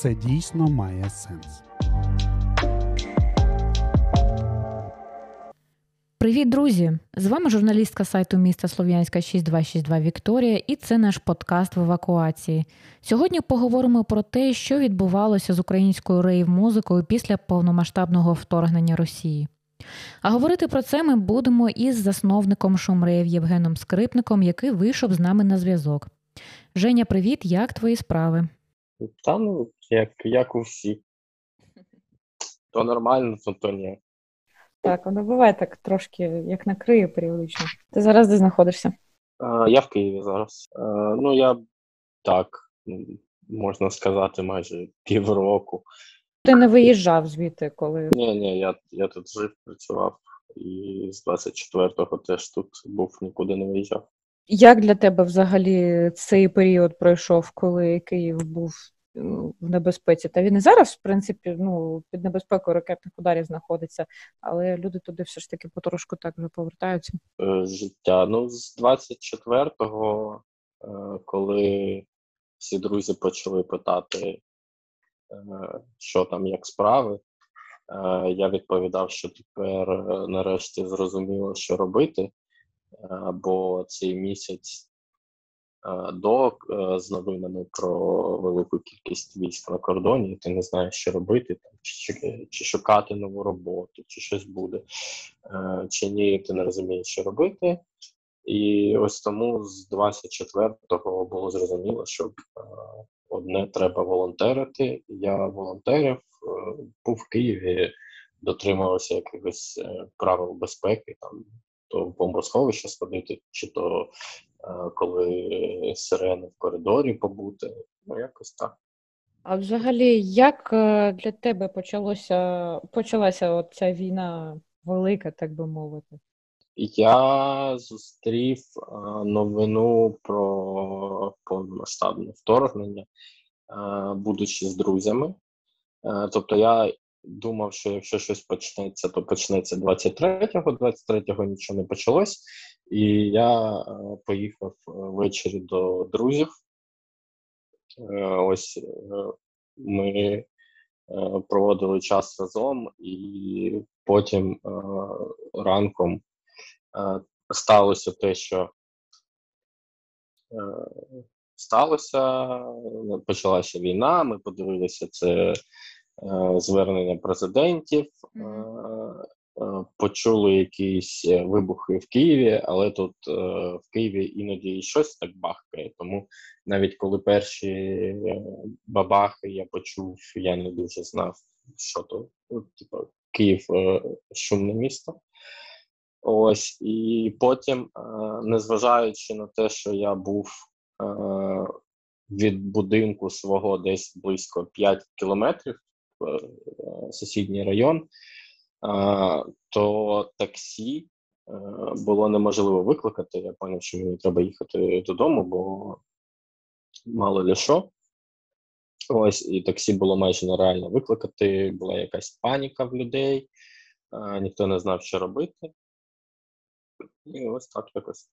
це дійсно має сенс. Привіт, друзі! З вами журналістка сайту міста Слов'янська 6262 Вікторія, і це наш подкаст в евакуації. Сьогодні поговоримо про те, що відбувалося з українською рейв-музикою після повномасштабного вторгнення Росії. А говорити про це ми будемо із засновником Шумреїв Євгеном Скрипником, який вийшов з нами на зв'язок. Женя, привіт, як твої справи? Та ну, як як у всіх. То нормально, то, то ні. Так, воно буває так трошки, як накриє періодично. Ти зараз де знаходишся? А, я в Києві зараз. А, ну, я так, можна сказати, майже півроку. Ти не виїжджав звідти, коли. Ні, ні, я я тут жив, працював, і з 24-го теж тут був, нікуди не виїжджав. Як для тебе взагалі цей період пройшов, коли Київ був в небезпеці? Та він і зараз, в принципі, ну, під небезпекою ракетних ударів знаходиться, але люди туди все ж таки потрошку так вже повертаються. Е, життя. Ну, з 24-го, е, коли всі друзі почали питати, е, що там, як справи, я відповідав, що тепер нарешті зрозуміло, що робити. Бо цей місяць до е, з новинами про велику кількість військ на кордоні, ти не знаєш, що робити, там чи, чи шукати нову роботу, чи щось буде, чи ні, ти не розумієш, що робити. І ось тому з 24-го було зрозуміло, що одне треба волонтерити. Я волонтерів, був в Києві, дотримувався якихось правил безпеки, там то в бомбосховище сходити, чи то е, коли сирени в коридорі побути. Ну, якось так. А взагалі, як е, для тебе почалося почалася ця війна велика, так би мовити? Я зустрів е, новину про повномасштабне вторгнення, будучи з друзями. Тобто я думав, що якщо щось почнеться, то почнеться 23-го, 23-го нічого не почалось. І я е, поїхав е, ввечері до друзів. Е, ось ми проводили час разом, і потім ранком сталося те, що сталося. Почалася війна. Ми подивилися це звернення президентів, mm-hmm. почули якісь вибухи в Києві, але тут в Києві іноді щось так бахкає. Тому навіть коли перші бабахи я почув, я не дуже знав, що то ну, типу, Київ шумне місто. Ось і потім, незважаючи на те, що я був від будинку свого десь близько 5 кілометрів Е, сусідній район, то таксі е, було неможливо викликати. Я зрозумів, що мені треба їхати додому, бо мало ли що. Ось і таксі було майже нереально викликати. Була якась паніка в людей, ніхто не знав, що робити. І ось так якось.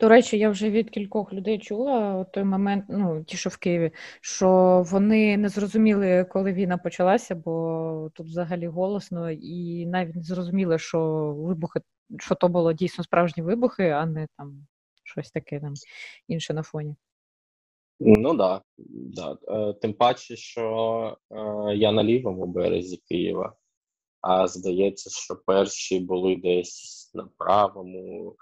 До речі, я вже від кількох людей чула той момент, ну ті, що в Києві, що вони не зрозуміли, коли війна почалася, бо тут взагалі голосно, і навіть не зрозуміли, що вибухи, що то було дійсно справжні вибухи, а не там щось таке там інше на фоні. Ну да, да. Е, тим паче, що е, я на лівому березі Києва, а здається, що перші були десь на правому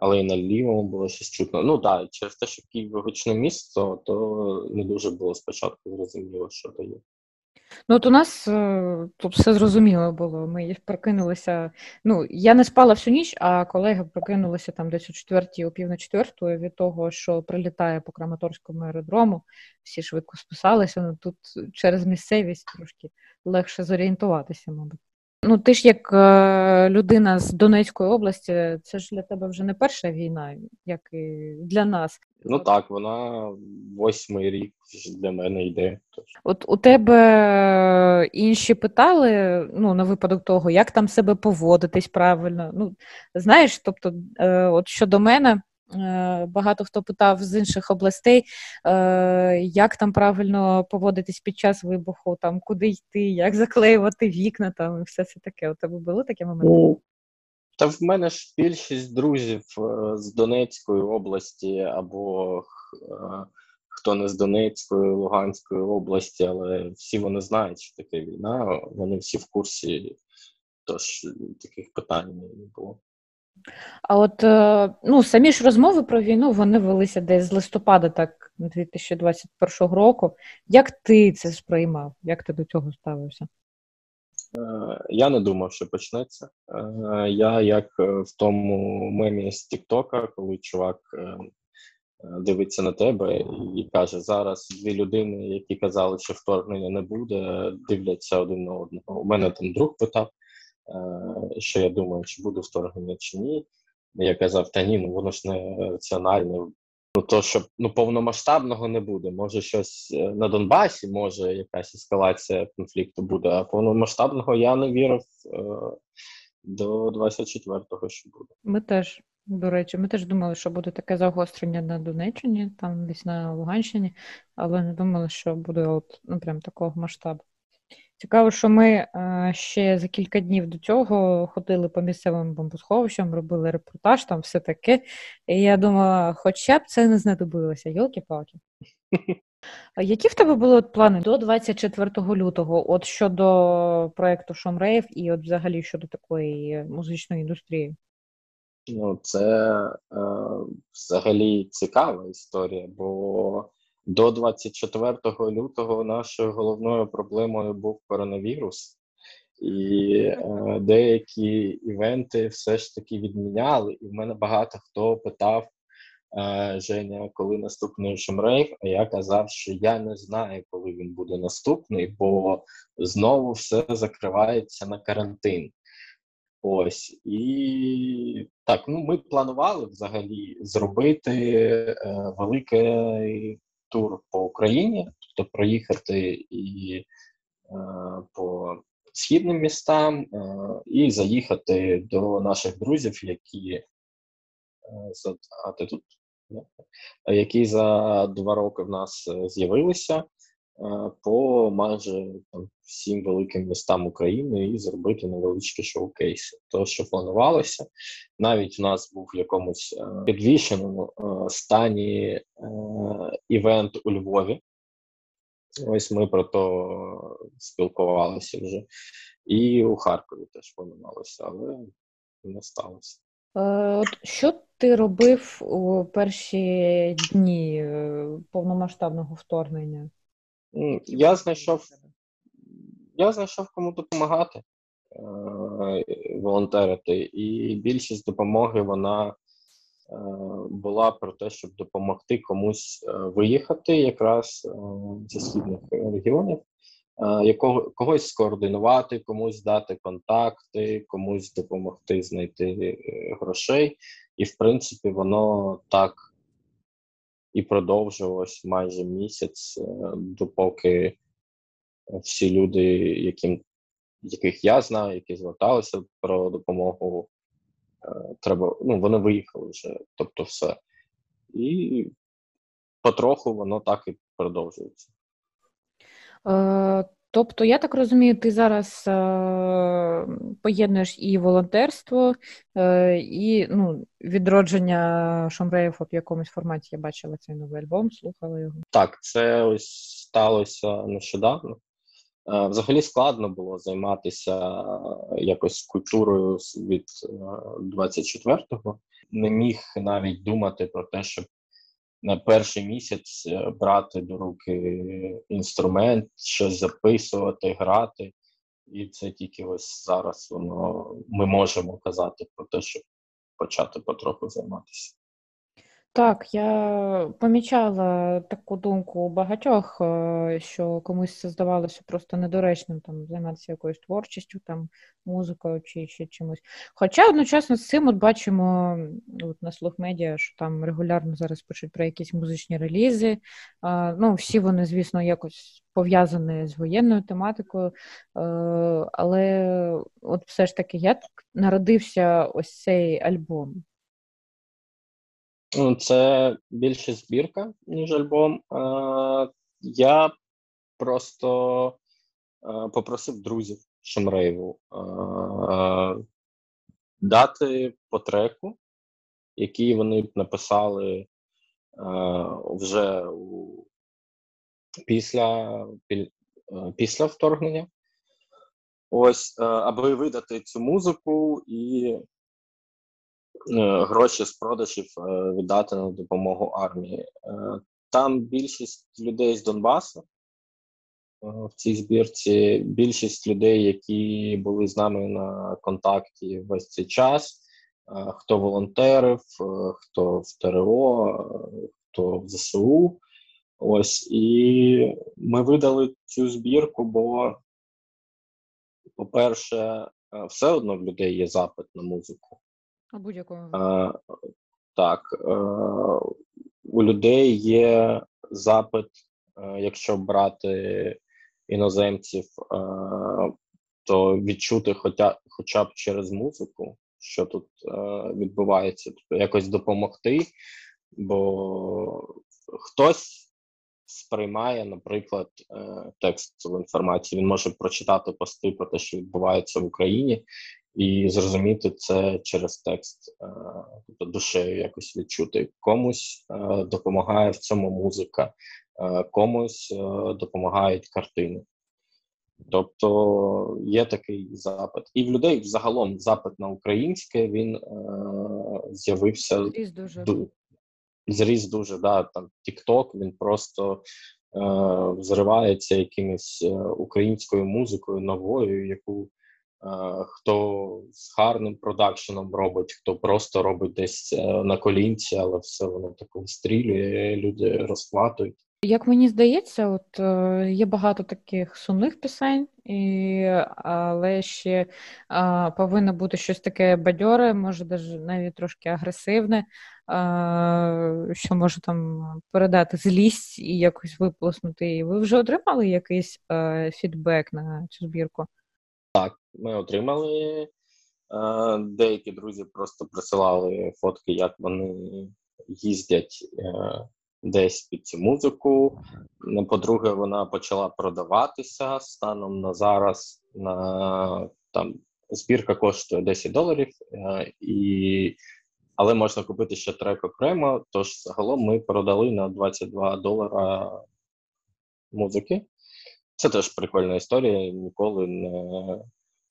але і на лівому було щось чутно. Ну так, через те, що Київ гучне місто, то не дуже було спочатку зрозуміло, що то є. Ну, от у нас е, тут все зрозуміло було. Ми прокинулися. Ну, я не спала всю ніч, а колеги прокинулися там десь о четвертій, о пів на четверту від того, що прилітає по Краматорському аеродрому. Всі швидко списалися. Ну тут через місцевість трошки легше зорієнтуватися, мабуть. Ну, ти ж як е, людина з Донецької області, це ж для тебе вже не перша війна, як і для нас. Ну так, вона восьмий рік для мене йде. От у тебе інші питали ну, на випадок того, як там себе поводитись правильно. Ну, Знаєш, тобто, е, от щодо мене, е, багато хто питав з інших областей, е, як там правильно поводитись під час вибуху, там куди йти, як заклеювати вікна, там і все це таке. У тебе було таке моменти? Ну, та в мене ж більшість друзів е, з Донецької області або е, хто не з Донецької, Луганської області, але всі вони знають, що таке війна, вони всі в курсі, тож таких питань не було. А от е, ну, самі ж розмови про війну вони велися десь з листопада, так 2021 року. Як ти це сприймав? Як ти до цього ставився? Е, я не думав, що почнеться. Е, я як в тому мемі з Тіктока, коли чувак дивиться на тебе і каже: зараз дві людини, які казали, що вторгнення не буде, дивляться один на одного. У мене там друг питав, що я думаю, чи буде вторгнення чи ні. Я казав, та ні, ну воно ж не раціональне. Ну то що ну повномасштабного не буде. Може щось е, на Донбасі, може якась ескалація конфлікту буде, а повномасштабного я не вірив е, до 24-го, що буде. Ми теж. До речі, ми теж думали, що буде таке загострення на Донеччині, там десь на Луганщині, але не думали, що буде от, ну, прям такого масштабу. Цікаво, що ми е, ще за кілька днів до цього ходили по місцевим бомбосховищам, робили репортаж, там все таке. І я думала, хоча б це не знадобилося, йолки-палки. Які в тебе були от плани до 24 лютого, от щодо проєкту Шомрейв і от взагалі щодо такої музичної індустрії? Ну, це е, взагалі цікава історія, бо до 24 лютого нашою головною проблемою був коронавірус, і е, деякі івенти все ж таки відміняли. І в мене багато хто питав е, Женя, коли наступний шумрейв, а я казав, що я не знаю, коли він буде наступний, бо знову все закривається на карантин. Ось і так, ну ми планували взагалі зробити е, великий тур по Україні, тобто проїхати і е, по східним містам, е, і заїхати до наших друзів, які е, а ти тут, які за два роки в нас з'явилися. Е, по майже там, всім великим містам України і зробити невеличкі шоу-кейси. То, що планувалося, навіть у нас був в якомусь е, підвішеному е, стані івент у Львові. Ось ми про то спілкувалися вже. І у Харкові теж планувалося, але не сталося. От Що ти робив у перші дні повномасштабного вторгнення? Я знайшов я знайшов кому допомагати, е, волонтерити, і більшість допомоги вона е, була про те, щоб допомогти комусь е, виїхати якраз зі східних регіонів, якого когось скоординувати, комусь дати контакти, комусь допомогти знайти грошей, і в принципі воно так і продовжувалось майже місяць, е, допоки всі люди, яким, яких я знаю, які зверталися про допомогу, е, треба, ну, вони виїхали вже, тобто все. І потроху воно так і продовжується. Тобто, я так розумію, ти зараз е, поєднуєш і волонтерство, е, і ну, відродження Шомреїв в якомусь форматі. Я бачила цей новий альбом, слухала його. Так, це ось сталося нещодавно. Е, взагалі складно було займатися якось культурою від 24-го. Е, Не міг навіть думати про те, щоб на перший місяць е, брати до руки інструмент, щось записувати, грати. І це тільки ось зараз воно ми можемо казати про те, щоб почати потроху займатися. Так, я помічала таку думку у багатьох, е, що комусь це здавалося просто недоречним там займатися якоюсь творчістю, там музикою чи ще чимось. Хоча одночасно з цим от бачимо от на слух медіа, що там регулярно зараз пишуть про якісь музичні релізи. Ну, всі вони, звісно, якось пов'язані з воєнною тематикою, е, але от все ж таки, як народився ось цей альбом? Це більше збірка, ніж альбом. Е, Я просто е, попросив друзів Шумрейву е, дати по треку, який вони написали вже після, після вторгнення. Ось, аби видати цю музику і гроші з продажів е, віддати на допомогу армії. Е, Там більшість людей з Донбасу е, в цій збірці, більшість людей, які були з нами на контакті весь цей час. е, Хто волонтерив, е, хто в ТРО, е, хто в ЗСУ. Ось і ми видали цю збірку, бо, по-перше, е, все одно в людей є запит на музику. У будь-якому Е, Так, е, у людей є запит, е, якщо брати іноземців, то відчути хоча, хоча б через музику, що тут відбувається, тобто якось допомогти, бо хтось сприймає, наприклад, текстову інформацію. Він може прочитати пости про те, що відбувається в Україні, і зрозуміти це через текст, е, тобто душею якось відчути. Комусь е, допомагає в цьому музика, е, комусь допомагають картини. Тобто є такий запит. І в людей взагалом запит на українське він е, з'явився Різ дуже. ду- зріс дуже, да, там TikTok, він просто е, взривається якимось українською музикою новою, яку хто з гарним продакшеном робить, хто просто робить десь е, на колінці, але все воно так вистрілює, люди розхватують. Як мені здається, от е, є багато таких сумних пісень, і, але ще е, повинно бути щось таке бадьоре, може навіть трошки агресивне, е, що може там передати злість і якось виплеснути її. Ви вже отримали якийсь е, фідбек на цю збірку? Ми отримали. е, Деякі друзі просто присилали фотки, як вони їздять е, десь під цю музику. По-друге, вона почала продаватися станом на зараз. На там збірка коштує 10 доларів, е, і, але можна купити ще трек окремо. Тож загалом ми продали на 22 долара музики. Це теж прикольна історія. Ніколи не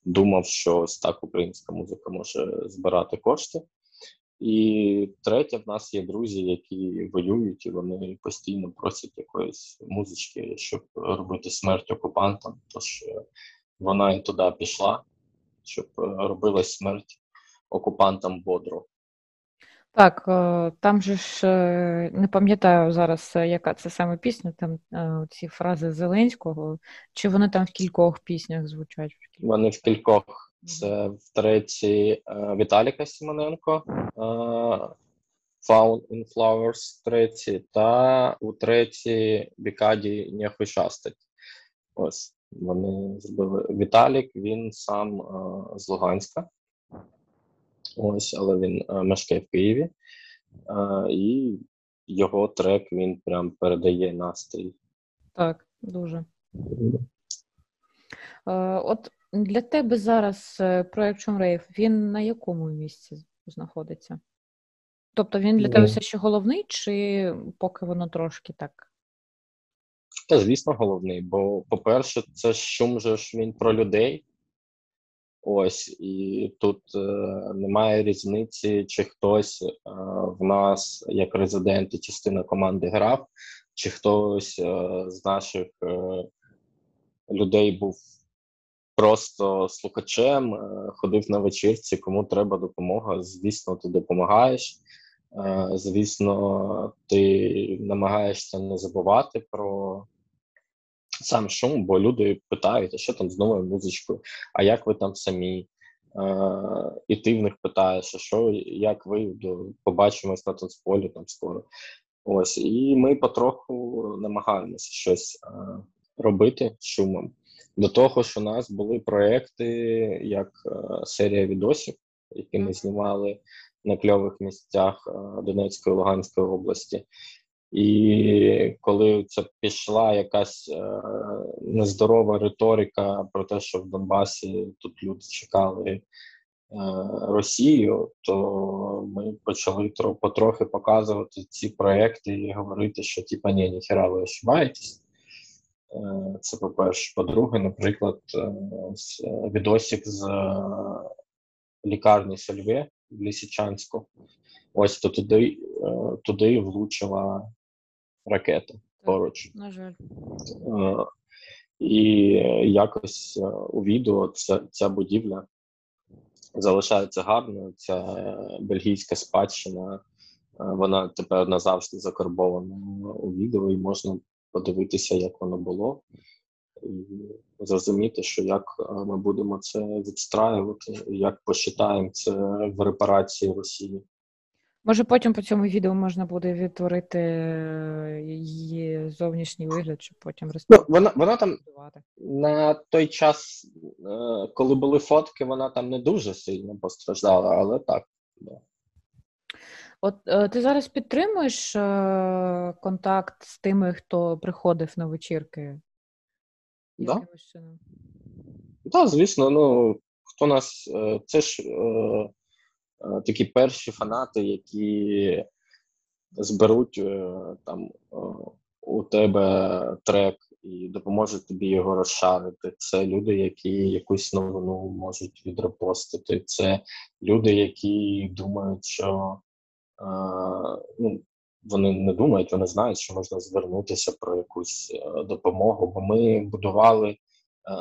думав, що ось так українська музика може збирати кошти. І третє, в нас є друзі, які воюють, і вони постійно просять якоїсь музички, щоб робити смерть окупантам. Тож е, вона і туди пішла, щоб е, робила смерть окупантам бодро. Так, е, там же ж е, не пам'ятаю зараз, е, яка це саме пісня, там ці фрази Зеленського, чи вони там в кількох піснях звучать? Вони в кількох. Це в третій Віталіка Симоненко, е, Found in Flowers, третій, та у третій Бікаді Нехуй шастать. Ось вони зробили. Віталік, він сам з Луганська. Ось, але він е, мешкає в Києві. Е, і його трек він прям передає настрій. Так, дуже. Е, От для тебе зараз проект Шумрейв, він на якому місці знаходиться? Тобто він для тебе Ну. все ще головний, чи поки воно трошки так? Та, звісно, головний, бо, по-перше, це ж шум же ж він про людей. Ось, і тут е, немає різниці, чи хтось е, в нас, як резидент і частина команди грав, чи хтось е, з наших е, людей був просто слухачем, е, ходив на вечірці, кому треба допомога. Звісно, ти допомагаєш. Е, звісно, ти намагаєшся не забувати про сам шум, бо люди питають, а що там з новою музичкою, а як ви там самі? Е, і ти в них питаєш, а що, як ви побачимось на танцполі там скоро. Ось, і ми потроху намагаємося щось е, робити з шумом. До того ж, у нас були проекти, як е, серія відосів, які ми знімали на кльових місцях Донецької Луганської області. І коли це пішла якась е, нездорова риторика про те, що в Донбасі тут люди чекали е, Росію, то ми почали потрохи показувати ці проекти і говорити, що типа ні, ніхера ви ошибаєтесь. Е, це по-перше. По-друге, наприклад, е, відосик з е, лікарні Сольве в Лісічанську. Ось то туди туди влучила ракета поруч. На жаль. І якось у відео ця, ця будівля залишається гарною. Ця бельгійська спадщина, вона тепер назавжди закарбована у відео, і можна подивитися, як воно було, і зрозуміти, що як е, ми будемо це відстраювати, як посчитаємо це в репарації Росії. Може, потім по цьому відео можна буде відтворити е, її зовнішній вигляд, щоб потім. Ну, вона вона там на той час, е, коли були фотки, вона там не дуже сильно постраждала, але так. Да. От е, ти зараз підтримуєш контакт з тими, хто приходив на вечірки? Да. Так, да, звісно, ну хто нас. Це ж такі перші фанати, які зберуть е, там е, у тебе трек і допоможуть тобі його розшарити. Це люди, які якусь новину можуть відрепостити. Це люди, які думають, що ну, вони не думають, вони знають, що можна звернутися про якусь е, допомогу. Бо ми будували е,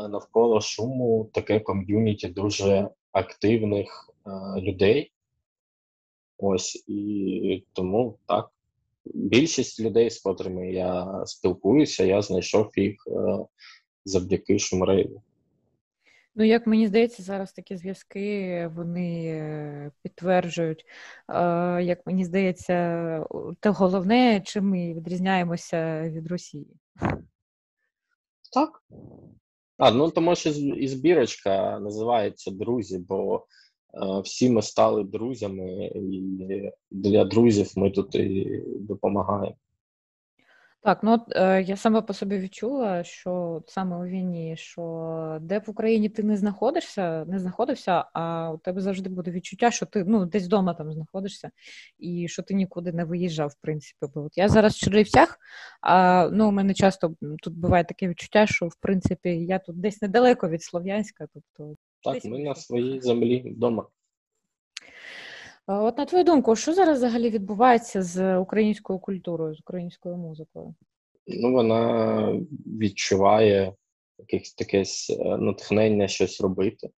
навколо шуму таке ком'юніті дуже активних е, людей. Ось і тому так. Більшість людей, з котрими я спілкуюся, я знайшов їх завдяки шумрейву. Ну, як мені здається, зараз такі зв'язки вони е, підтверджують, як мені здається, те головне, чим ми відрізняємося від Росії. Так. А, ну тому що і збірочка називається Друзі, бо е, всі ми стали друзями, і для друзів ми тут і допомагаємо. Так, ну от е, я саме по собі відчула, що саме у війні, що де в Україні ти не знаходишся, не знаходився, а у тебе завжди буде відчуття, що ти ну десь вдома там знаходишся, і що ти нікуди не виїжджав, в принципі. Бо от я зараз в Чернівцях, а ну у мене часто тут буває таке відчуття, що в принципі я тут десь недалеко від Слов'янська. Тобто так, ми на своїй землі вдома. От на твою думку, що зараз взагалі відбувається з українською культурою, з українською музикою? Ну, вона відчуває якесь таке е, натхнення щось робити.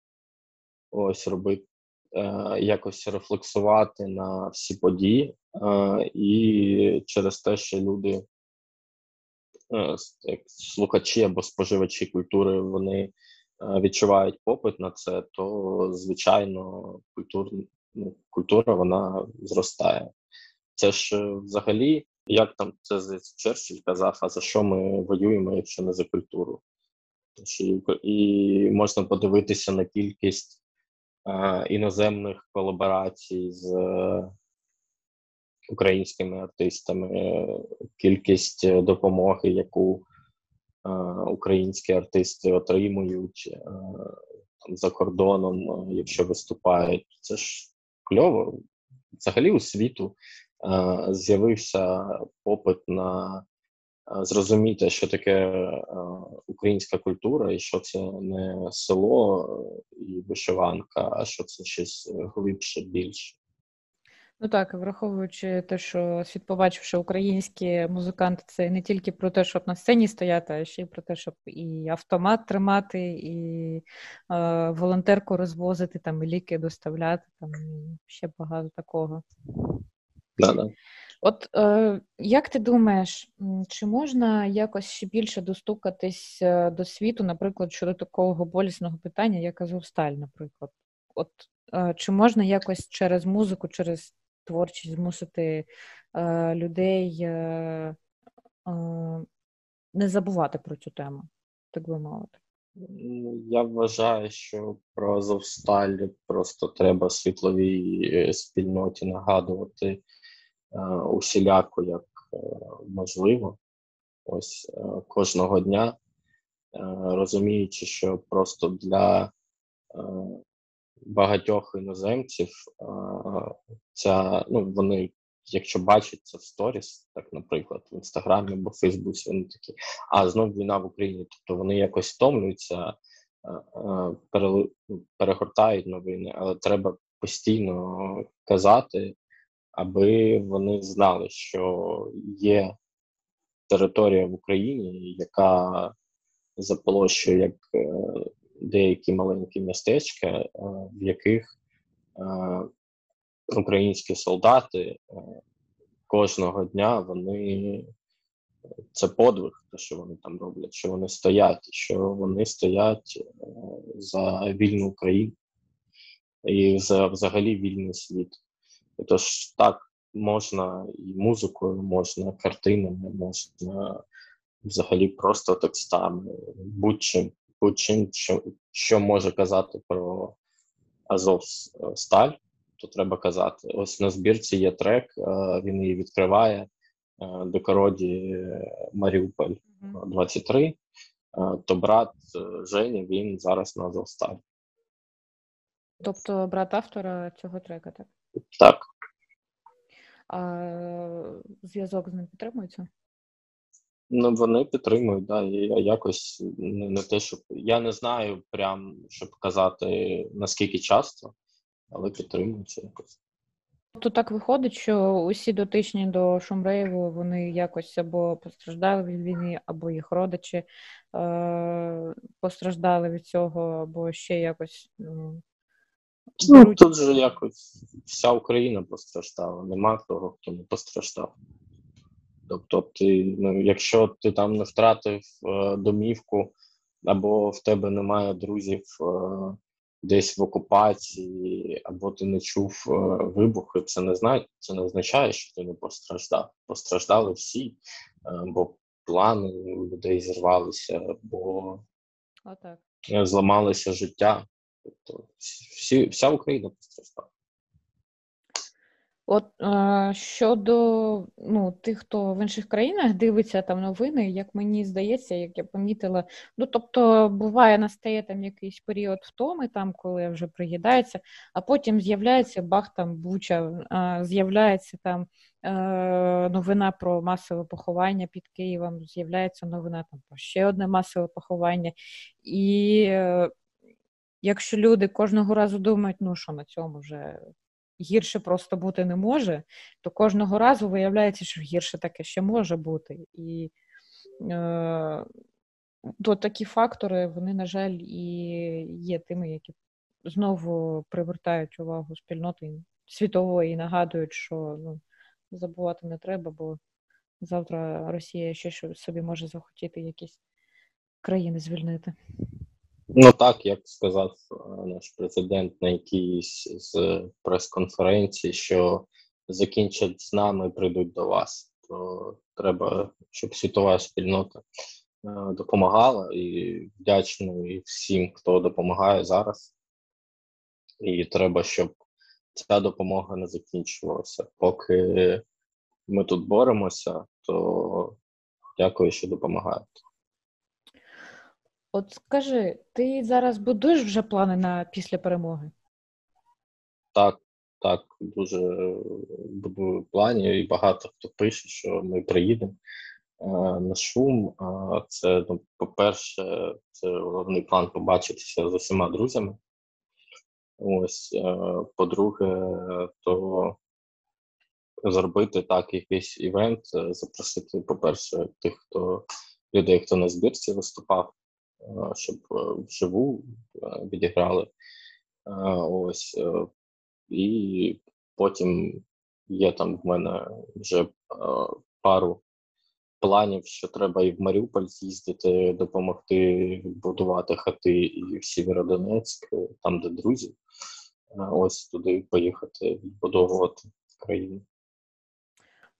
Ось робити, е, якось рефлексувати на всі події, е, і через те, що люди, слухачі або споживачі культури, вони відчувають попит на це, то звичайно культурні ну, культура вона зростає. Це ж е, взагалі, як там це Черчилль казав, а за що ми воюємо, якщо не за культуру? І можна подивитися на кількість е, іноземних колаборацій з е, українськими артистами, кількість допомоги, яку е, українські артисти отримують е, там, за кордоном, якщо виступають. Це ж кльово. Взагалі у світу е, з'явився попит на е, зрозуміти, що таке е, українська культура, і що це не село і вишиванка, а що це щось глибше більше. Ну так, враховуючи те, що світ побачивши українські музиканти, це не тільки про те, щоб на сцені стояти, а ще й про те, щоб і автомат тримати, і е, волонтерку розвозити, там, і ліки доставляти, там і ще багато такого. Да-да. От е, як ти думаєш, чи можна якось ще більше достукатись е, до світу, наприклад, щодо такого болісного питання, як Азовсталь, наприклад? От е, чи можна якось через музику, через творчість змусити е, людей е, е, не забувати про цю тему, так би мовити. Я вважаю, що про Азовсталь просто треба світловій спільноті нагадувати усіляко як можливо. Ось кожного дня, розуміючи, що просто для багатьох іноземців ця, ну, вони, якщо бачать це в сторіс, так, наприклад, в інстаграмі або в Фейсбуці, вони такі, а знов війна в Україні. Тобто вони якось втомлюються, перегортають новини, але треба постійно казати, аби вони знали, що є територія в Україні, яка за площею як е, деякі маленькі містечка, е, в яких е, українські солдати е, кожного дня вони це подвиг, те, що вони там роблять, що вони стоять, що вони стоять за вільну Україну і за взагалі вільний світ. Тож так, можна і музикою, можна картинами, можна взагалі просто текстами, будь-чим, будь-чим, що, що може казати про Азов Сталь, то треба казати. Ось на збірці є трек, е, він її відкриває е, до короді Маріуполь 23. Е, То брат е, Жені, він зараз на Азовсталі. Тобто брат автора цього трека, так? Так. А зв'язок з ним підтримується? Ну, вони підтримують, да, і я якось не, не те, щоб я не знаю, прям щоб казати наскільки часто, але підтримуються якось. Тобто так виходить, що усі дотичні до Шумрейву, вони якось або постраждали від війни, або їх родичі е- постраждали від цього, або ще якось. Ну, Ну, тут же якось вся Україна постраждала, нема того, хто не постраждав. Тобто, ти, ну, якщо ти там не втратив е, домівку, або в тебе немає друзів е, десь в окупації, або ти не чув е, вибухи, це не зна... це не означає, що ти не постраждав. Постраждали всі, е, бо плани у людей зірвалися, бо Отак. зламалося життя. Тобто, всі, вся Україна постраждала. От е, щодо ну, тих, хто в інших країнах дивиться там новини, як мені здається, як я помітила, ну тобто буває, настає там якийсь період втоми, там, коли вже приїдається, а потім з'являється бах там буча, е, з'являється там е, новина про масове поховання під Києвом, з'являється новина там про ще одне масове поховання. І якщо люди кожного разу думають, ну що на цьому вже гірше просто бути не може, то кожного разу виявляється, що гірше таке ще може бути. І е, то такі фактори, вони, на жаль, і є тими, які знову привертають увагу спільноти світової і нагадують, що ну, забувати не треба, бо завтра Росія ще собі може захотіти якісь країни звільнити. Ну так, як сказав е, наш президент на якійсь з прес-конференції, що закінчать з нами, прийдуть до вас. То треба, щоб світова спільнота е, допомагала і вдячний всім, хто допомагає зараз. І треба, щоб ця допомога не закінчувалася. Поки ми тут боремося, то дякую, що допомагаєте. От скажи, ти зараз будуєш вже плани на після перемоги? Так, так, дуже будую плані, і багато хто пише, що ми приїдемо е, на шум. Це, ну, по-перше, це головний план побачитися з усіма друзями. Ось, е, по-друге, то зробити так якийсь івент, е, запросити, по-перше, тих, хто людей, хто на збірці виступав, е, щоб е, вживу е, відіграли. Е, Ось і потім є там в мене вже пару планів, що треба і в Маріуполь з'їздити, допомогти будувати хати і в Сєвєродонецьк, там, де друзі. Ось туди поїхати відбудовувати країну.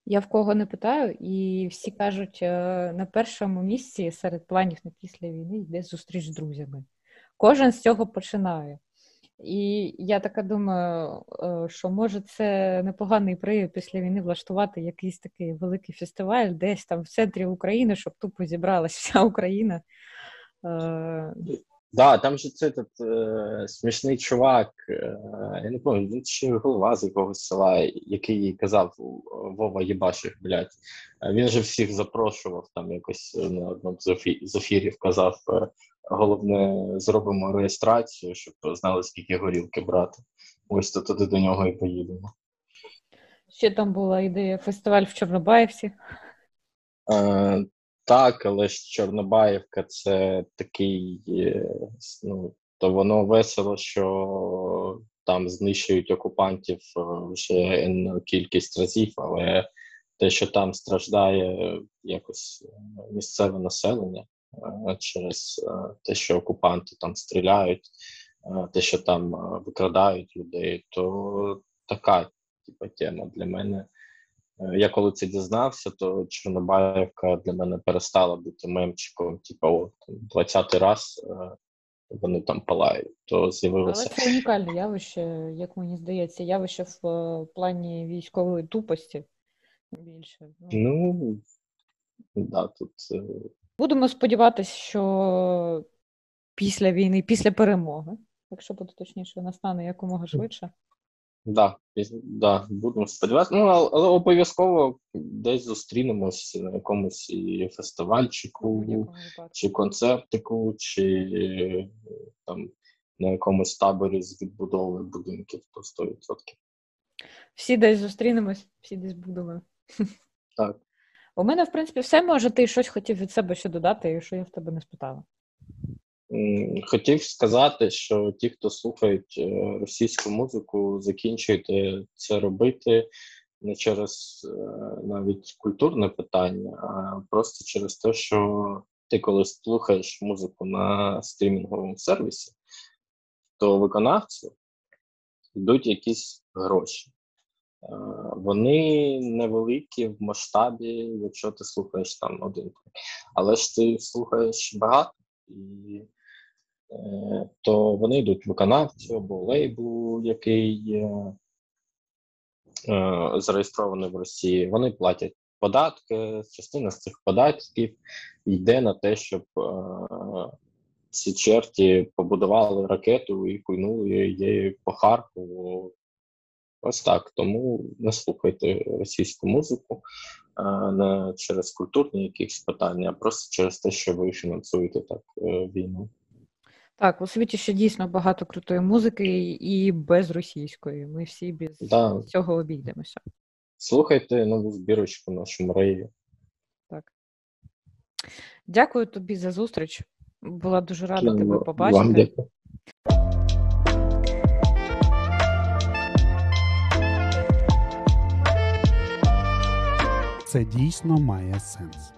Я в кого не питаю, і всі кажуть, е, на першому місці серед планів на після війни йде зустріч з друзями. Кожен з цього починає. І я така думаю, е, що може це непоганий привід після війни влаштувати якийсь такий великий фестиваль десь там в центрі України, щоб тупо зібралась вся Україна. Е, Да, там же цей этот, е, смішний чувак, е, я не пам'ятаю, він ще голова з якогось села, який їй казав Вова Єбаших, блядь. Е, Він же всіх запрошував там якось на одному з ефірів казав, е, головне, зробимо реєстрацію, щоб знали, скільки горілки брати. Ось то туди до нього і поїдемо. ще там була ідея фестиваль в Чорнобаївці. Е, так, але ж Чорнобаївка це такий, е, ну, то воно весело, що там знищують окупантів е, вже кількість разів, але те, що там страждає якось е, місцеве населення через те, що окупанти там стріляють, те, що там викрадають людей, то така типу, тема для мене. Е, Я коли це дізнався, то Чорнобаївка для мене перестала бути мемчиком, типу, о, там, 20-й раз е, вони там палають. То Але з'явилося. це унікальне явище, як мені здається, явище в е, плані військової тупості більше. Ну, Ну да, тут Будемо сподіватися, що після війни, після перемоги, якщо буде точніше, настане якомога швидше. Да, да, будемо сподіватися. Ну, але, обов'язково десь зустрінемось на якомусь і фестивальчику, чи концертику, чи там на якомусь таборі з відбудови будинків, то 100%. Всі десь зустрінемось, всі десь будемо. Так. У мене, в принципі, все може, ти щось хотів від себе ще додати, що я в тебе не спитала. Хотів сказати, що ті, хто слухають е, російську музику, закінчуйте це робити не через е, навіть культурне питання, а просто через те, що ти, коли слухаєш музику на стрімінговому сервісі, то виконавцю йдуть якісь гроші. Е, Вони невеликі в масштабі, якщо ти слухаєш там один. Але ж ти слухаєш багато, і то вони йдуть виконавцю або лейблу, який е, е, зареєстрований в Росії. Вони платять податки. Частина з цих податків йде на те, щоб е, ці черті побудували ракету і куйнули її по Харкову. Ось так. Тому не слухайте російську музику е, не через культурні якісь питання, а просто через те, що ви фінансуєте так е, війну. Так, у світі ще дійсно багато крутої музики і без російської. Ми всі без Да. цього обійдемося. Слухайте нову збірочку нашу Мрею. Так. Дякую тобі за зустріч. Була дуже рада тебе Вам побачити. дякую. Це дійсно має сенс.